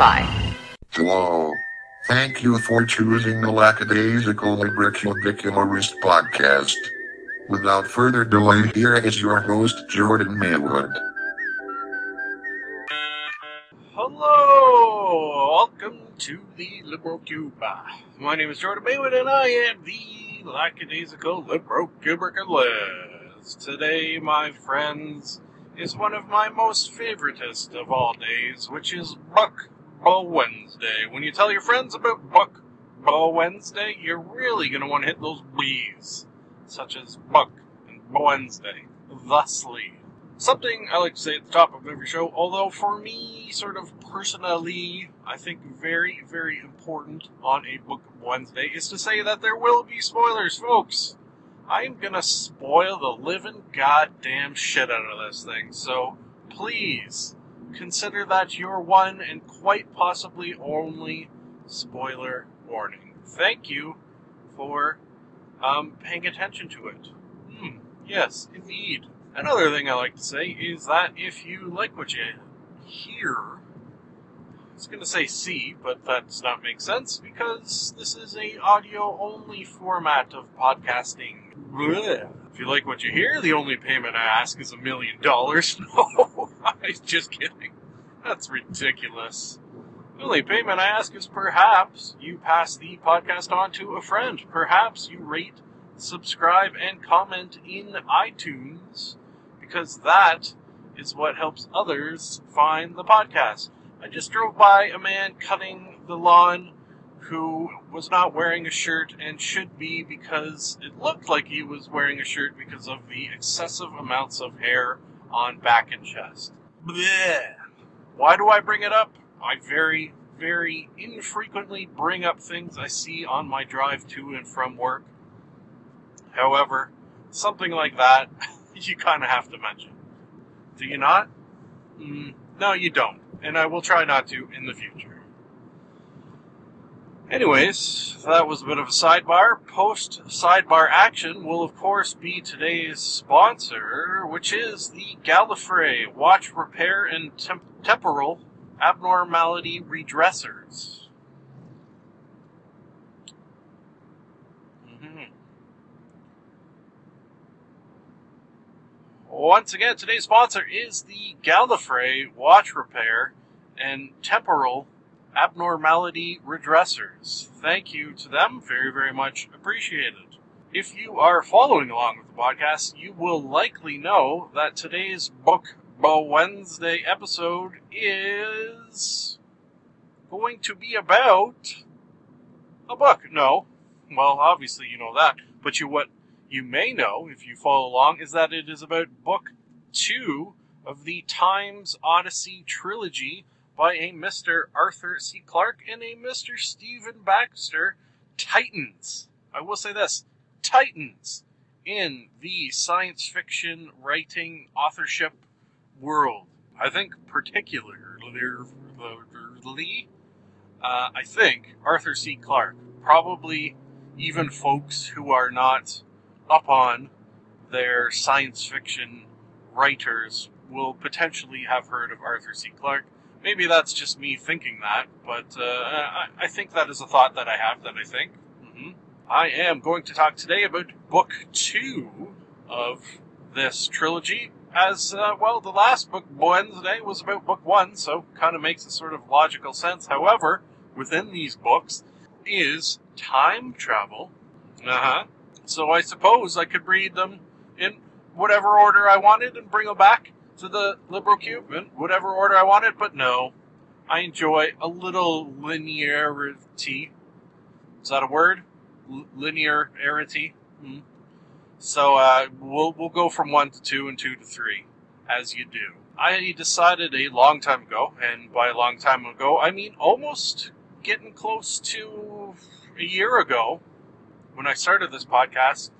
Wi-Fi. Hello. Thank you for choosing the Lackadaisical Libricubicularist podcast. Without further delay, here is your host, Jordan Maywood. Hello, welcome to the Liberal Cuba. My name is Jordan Maywood, and I am the lackadaisical Liberal Cubiculist. Today, my friends, is one of my most favoritist of all days, which is Buck Bow Wednesday. When you tell your friends about Buck Bow Wednesday, you're really going to want to hit those B's, such as Buck and Bow Wednesday. Thusly, something I like to say at the top of every show, although for me, sort of personally, I think very, very important on a Book Wednesday is to say that there will be spoilers, folks. I'm gonna spoil the living goddamn shit out of this thing, so please consider that your one and quite possibly only spoiler warning. Thank you for um, paying attention to it. Hmm, yes, indeed. Another thing I like to say is that if you like what you hear, I was going to say see, but that does not make sense because this is a audio only format of podcasting. Blech. If you like what you hear, the only payment I ask is a million dollars. No, I'm just kidding. That's ridiculous. The only payment I ask is perhaps you pass the podcast on to a friend. Perhaps you rate, subscribe, and comment in iTunes because that is what helps others find the podcast. I just drove by a man cutting the lawn who was not wearing a shirt and should be because it looked like he was wearing a shirt because of the excessive amounts of hair on back and chest. Blech. Why do I bring it up? I very, very infrequently bring up things I see on my drive to and from work. However, something like that, you kind of have to mention. Do you not? Mm, no, you don't. And I will try not to in the future. Anyways, that was a bit of a sidebar. Post sidebar action will, of course, be today's sponsor, which is the Gallifrey Watch Repair and Temp- Temporal Abnormality Redressers. Mhm. Once again, today's sponsor is the Gallifrey Watch Repair and Temporal Abnormality Redressers. Thank you to them, very, very much appreciated. If you are following along with the podcast, you will likely know that today's Book Bow Wednesday episode is going to be about a book. No, well, obviously you know that, but you what you may know if you follow along is that it is about book two of the Time's Odyssey trilogy by a Mr. Arthur C. Clarke and a Mr. Stephen Baxter, Titans. I will say this Titans in the science fiction writing authorship world. I think particularly, uh, I think Arthur C. Clarke, probably even folks who are not up on their science fiction writers will potentially have heard of Arthur C. Clarke. Maybe that's just me thinking that, but uh, I, I think that is a thought that I have that I think. hmm I am going to talk today about book two of this trilogy. As uh, well, the last book, Wednesday, was about book one, so kind of makes a sort of logical sense. However, within these books is time travel. Uh huh. So I suppose I could read them in whatever order I wanted and bring them back to the liberal cube in whatever order I wanted, but no. I enjoy a little linearity. Is that a word? L- linearity? Hmm. So uh, we'll we'll go from one to two and two to three, as you do. I decided a long time ago, and by a long time ago, I mean almost getting close to a year ago, when I started this podcast,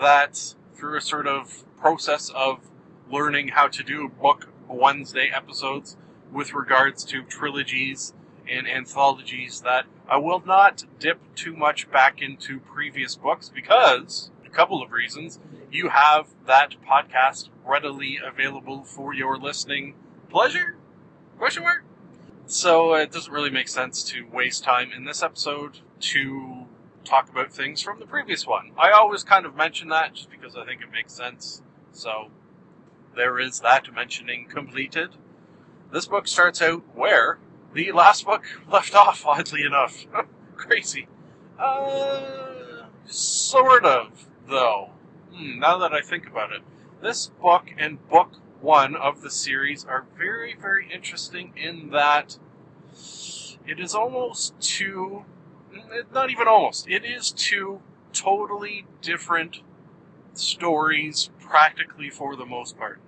that through a sort of process of learning how to do book Wednesday episodes with regards to trilogies and anthologies, that I will not dip too much back into previous books because a couple of reasons. You have that podcast readily available for your listening pleasure? Question mark? So it doesn't really make sense to waste time in this episode to talk about things from the previous one. I always kind of mention that just because I think it makes sense. So there is that mentioning completed. This book starts out where the last book left off, oddly enough. Crazy. Uh, sort of, though. Hmm, now that I think about it. This book and book one of the series are very, very interesting in that it is almost two, not even almost, it is two totally different stories, practically for the most part.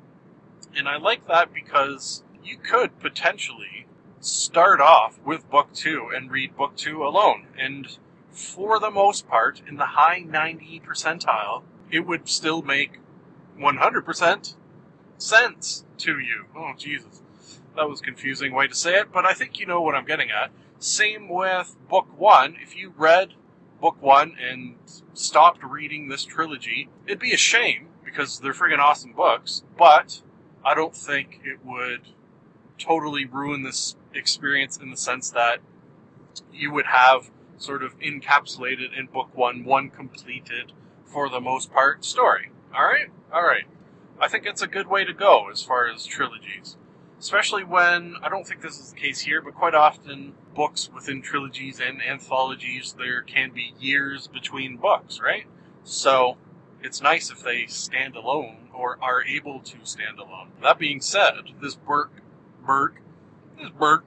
And I like that because you could potentially start off with book two and read book two alone. And for the most part, in the high 90 percentile, it would still make 100% sense to you. Oh, Jesus. That was confusing way to say it, but I think you know what I'm getting at. Same with book one. If you read book one and stopped reading this trilogy, it'd be a shame because they're friggin' awesome books, but I don't think it would totally ruin this experience in the sense that you would have sort of encapsulated in book one, one completed, for the most part, story. Alright? Alright. I think it's a good way to go as far as trilogies. Especially when, I don't think this is the case here, but quite often books within trilogies and anthologies, there can be years between books, right? So, it's nice if they stand alone or are able to stand alone. That being said, this Burke, Burke, this Burke,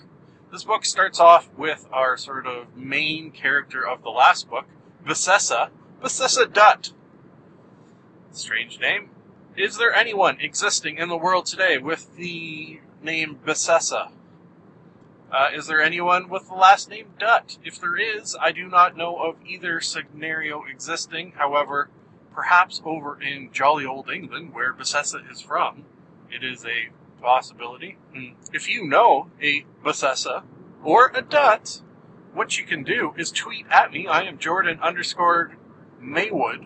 this book starts off with our sort of main character of the last book, Bisesa, Bisesa Dutt. Strange name. Is there anyone existing in the world today with the name Bisesa? Uh, is there anyone with the last name Dutt? If there is, I do not know of either scenario existing. However, perhaps over in jolly old England, where Bisesa is from, it is a possibility. Hmm. If you know a Bisesa or a Dutt, what you can do is tweet at me. I am Jordan underscore Maywood,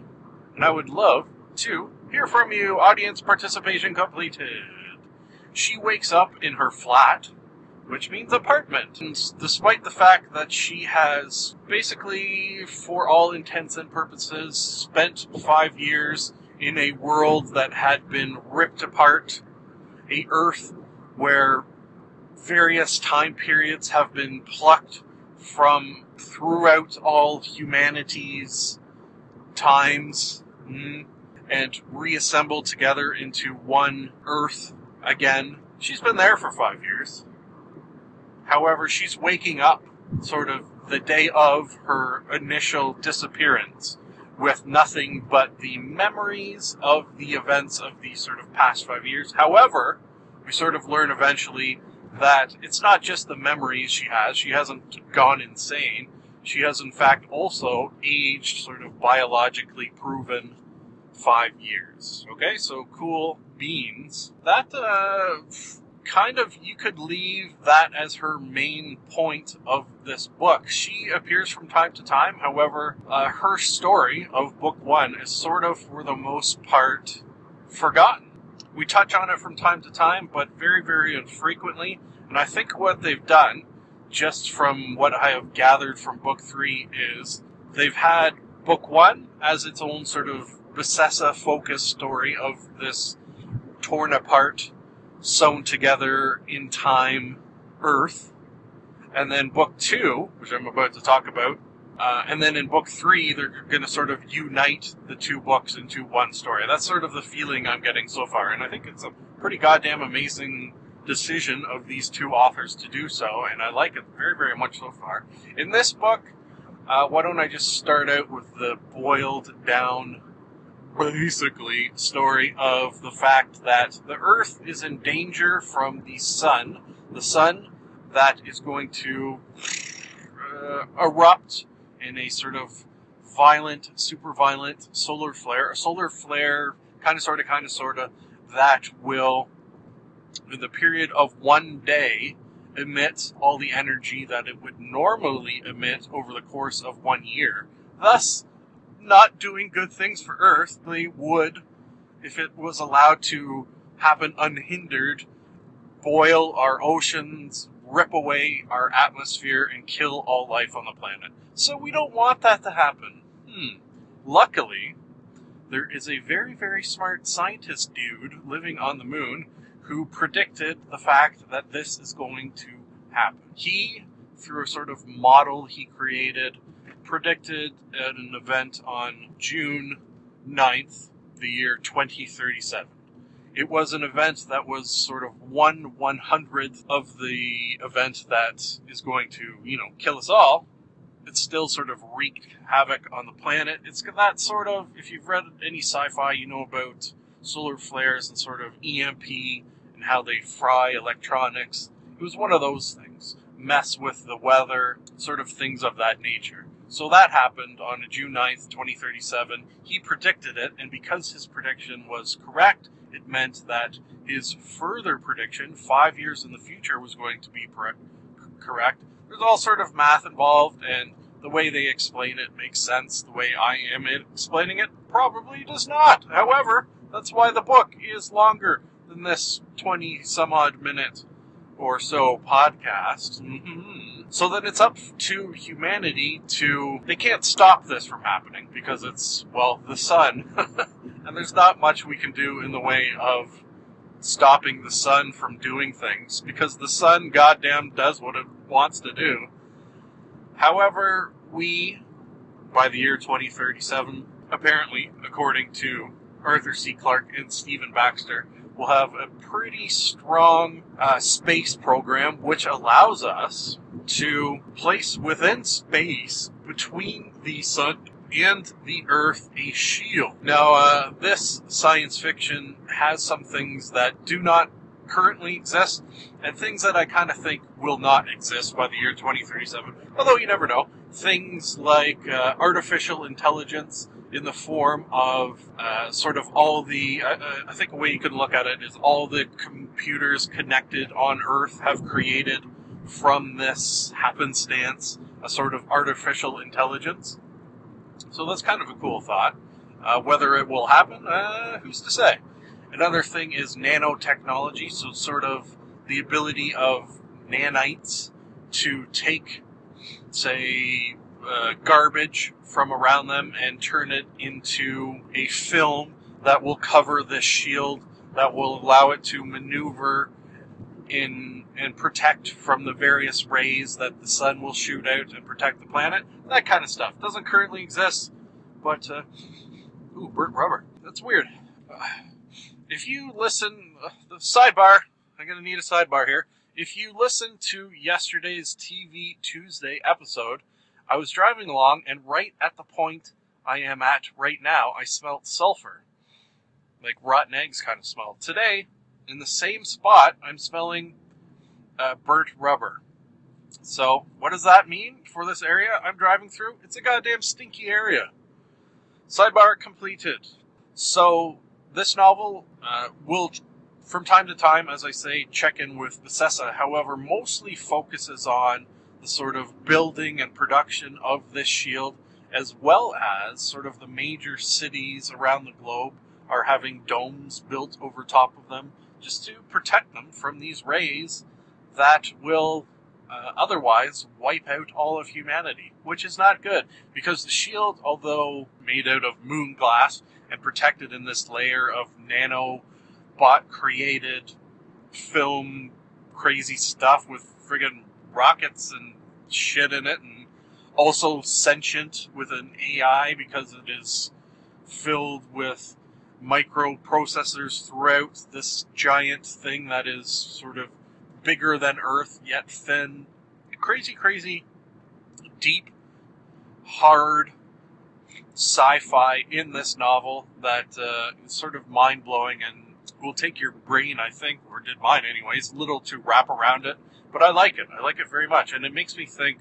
and I would love to hear from you. Audience participation completed. She wakes up in her flat which means apartment. And despite the fact that she has basically, for all intents and purposes, spent five years in a world that had been ripped apart, a Earth where various time periods have been plucked from throughout all humanity's times mm, and reassembled together into one Earth again. She's been there for five years. However, she's waking up sort of the day of her initial disappearance with nothing but the memories of the events of the sort of past five years. However, we sort of learn eventually that it's not just the memories she has, she hasn't gone insane. She has, in fact, also aged sort of biologically proven five years. Okay, so cool beans. That, uh, kind of you could leave that as her main point of this book. She appears from time to time, however, uh, her story of book one is sort of, for the most part, forgotten. We touch on it from time to time, but very, very infrequently. And I think what they've done, just from what I have gathered from book three, is they've had book one as its own sort of Bisesa focused story of this torn apart sewn together in time Earth. And then book two, which I'm about to talk about, uh, and then in book three, they're going to sort of unite the two books into one story. That's sort of the feeling I'm getting so far, and I think it's a pretty goddamn amazing decision of these two authors to do so, and I like it very, very much so far. In this book, uh, why don't I just start out with the boiled down basically story of the fact that the Earth is in danger from the sun, the sun that is going to uh, erupt in a sort of violent, super violent solar flare, a solar flare, kind of, sort of, kind of, sort of, that will, in the period of one day, emit all the energy that it would normally emit over the course of one year. Thus, not doing good things for Earth, they would, if it was allowed to happen unhindered, boil our oceans, rip away our atmosphere and kill all life on the planet. So we don't want that to happen. Hmm. Luckily, there is a very, very smart scientist dude living on the moon who predicted the fact that this is going to happen. He, through a sort of model he created, predicted at an event on June 9th, the year 2037. It was an event that was sort of one one hundredth of the event that is going to, you know, kill us all. It still sort of wreaked havoc on the planet. It's that sort of, if you've read any sci-fi, you know about solar flares and sort of EMP and how they fry electronics. It was one of those things. Mess with the weather, sort of things of that nature. So that happened on June 9th, 2037. He predicted it, and because his prediction was correct, it meant that his further prediction, five years in the future, was going to be correct. There's all sort of math involved, and the way they explain it makes sense. The way I am explaining it probably does not. However, that's why the book is longer than this 20 some odd minute or so podcast. Mm-hmm. So then it's up to humanity to. They can't stop this from happening because it's, well, the sun. and there's not much we can do in the way of stopping the sun from doing things because the sun goddamn does what it wants to do. However, we, by the year 2037, apparently, according to Arthur C. Clarke and Stephen Baxter, will have a pretty strong uh, space program which allows us to place within space between the sun and the earth a shield. Now, uh, this science fiction has some things that do not currently exist and things that I kind of think will not exist by the year 2037. Although you never know. Things like uh, artificial intelligence in the form of uh, sort of all the. Uh, uh, I think a way you can look at it is all the computers connected on Earth have created from this happenstance a sort of artificial intelligence. So that's kind of a cool thought. Uh, whether it will happen, uh, who's to say? Another thing is nanotechnology, so sort of the ability of nanites to take, say, uh, garbage from around them and turn it into a film that will cover the shield that will allow it to maneuver in and protect from the various rays that the sun will shoot out and protect the planet. That kind of stuff doesn't currently exist, but uh, ooh, burnt rubber. That's weird. Uh, if you listen, uh, the sidebar. I'm gonna need a sidebar here. If you listen to yesterday's TV Tuesday episode, I was driving along, and right at the point I am at right now, I smelt sulfur. Like rotten eggs kind of smell. Today, in the same spot, I'm smelling uh, burnt rubber. So, what does that mean for this area I'm driving through? It's a goddamn stinky area. Sidebar completed. So, this novel uh, will, from time to time, as I say, check in with Bisesa. However, mostly focuses on the sort of building and production of this shield, as well as sort of the major cities around the globe are having domes built over top of them just to protect them from these rays that will uh, otherwise wipe out all of humanity, which is not good because the shield, although made out of moon glass and protected in this layer of nano bot created film crazy stuff with friggin' rockets and shit in it, and also sentient with an AI because it is filled with microprocessors throughout this giant thing that is sort of bigger than Earth yet thin. Crazy, crazy, deep, hard sci-fi in this novel that uh, is sort of mind-blowing and will take your brain, I think, or did mine anyways, little to wrap around it. But I like it. I like it very much, and it makes me think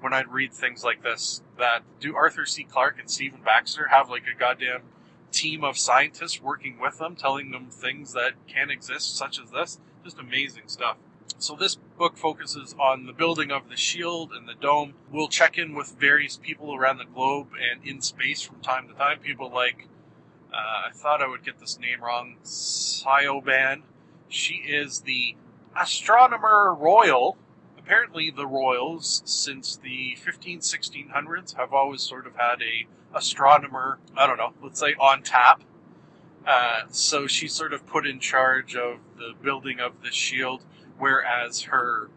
when I read things like this that do Arthur C. Clarke and Stephen Baxter have like a goddamn team of scientists working with them, telling them things that can exist, such as this? Just amazing stuff. So this book focuses on the building of the shield and the dome. We'll check in with various people around the globe and in space from time to time. People like, uh, I thought I would get this name wrong, Siobhan. She is the astronomer royal apparently the royals, since the 15, 1600s, have always sort of had a astronomer, I don't know, let's say on tap. Uh, so she's sort of put in charge of the building of the shield, whereas her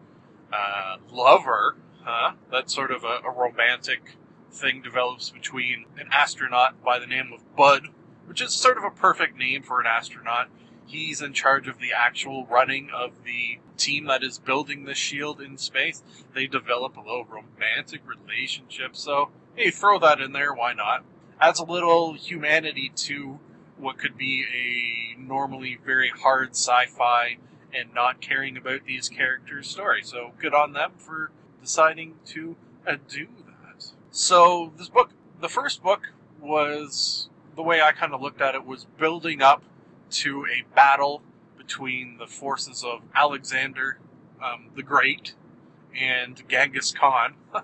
uh, lover, huh, that's sort of a, a romantic thing develops between an astronaut by the name of Bud, which is sort of a perfect name for an astronaut. He's in charge of the actual running of the team that is building the shield in space. They develop a little romantic relationship, so hey, throw that in there, why not? Adds a little humanity to what could be a normally very hard sci fi and not caring about these characters' story. So good on them for deciding to uh, do that. So this book, the first book was the way I kind of looked at it was building up to a battle between the forces of Alexander um, the Great and Genghis Khan.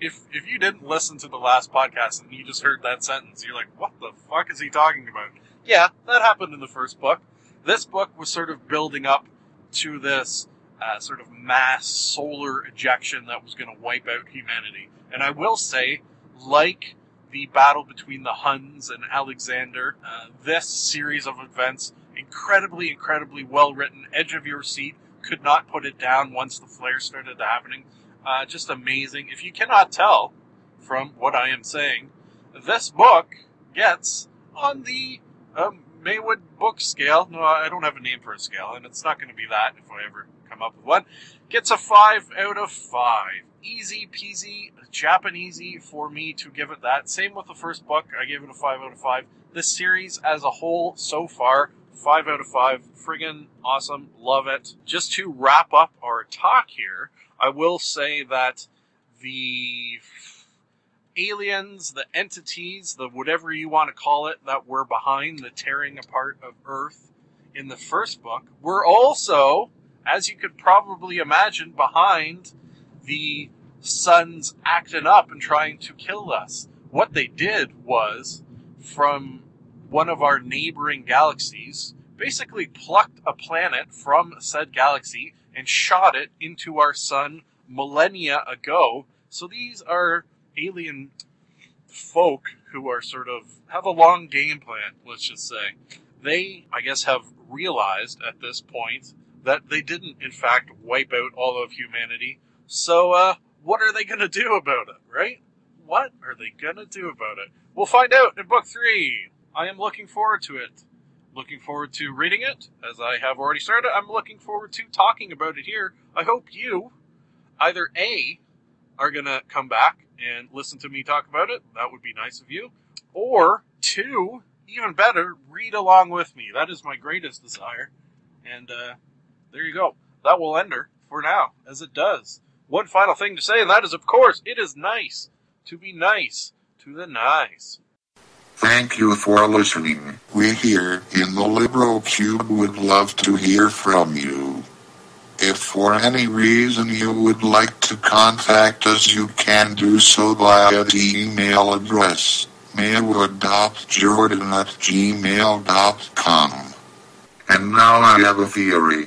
if if you didn't listen to the last podcast and you just heard that sentence, you're like, what the fuck is he talking about? Yeah, that happened in the first book. This book was sort of building up to this uh, sort of mass solar ejection that was going to wipe out humanity. And I will say, like the battle between the Huns and Alexander, uh, this series of events, incredibly, incredibly well written, edge of your seat, could not put it down once the flare started happening. Uh, just amazing. If you cannot tell from what I am saying, this book gets on the um, Maywood book scale. No, I don't have a name for a scale, and it's not going to be that if I ever come up with one. Gets a 5 out of 5. Easy peasy, Japanesey for me to give it that. Same with the first book, I gave it a 5 out of 5. This series as a whole so far, 5 out of 5. Friggin' awesome. Love it. Just to wrap up our talk here, I will say that the aliens, the entities, the whatever you want to call it, that were behind the tearing apart of Earth in the first book were also, as you could probably imagine, behind the suns acting up and trying to kill us. What they did was, from one of our neighboring galaxies, basically plucked a planet from said galaxy and shot it into our sun millennia ago. So these are alien folk who are sort of have a long game plan, let's just say. They, I guess, have realized at this point that they didn't, in fact, wipe out all of humanity. So, uh, what are they gonna do about it, right? What are they gonna do about it? We'll find out in book three. I am looking forward to it. Looking forward to reading it, as I have already started. I'm looking forward to talking about it here. I hope you, either A, are gonna come back and listen to me talk about it. That would be nice of you. Or two, even better, read along with me. That is my greatest desire. And uh, there you go. That will end her for now, as it does. One final thing to say, and that is, of course, it is nice to be nice to the nice. Thank you for listening. We here in the Liberal Cube would love to hear from you. If for any reason you would like to contact us, you can do so via the email address maywood.jordan at gmail.com. And now I have a theory.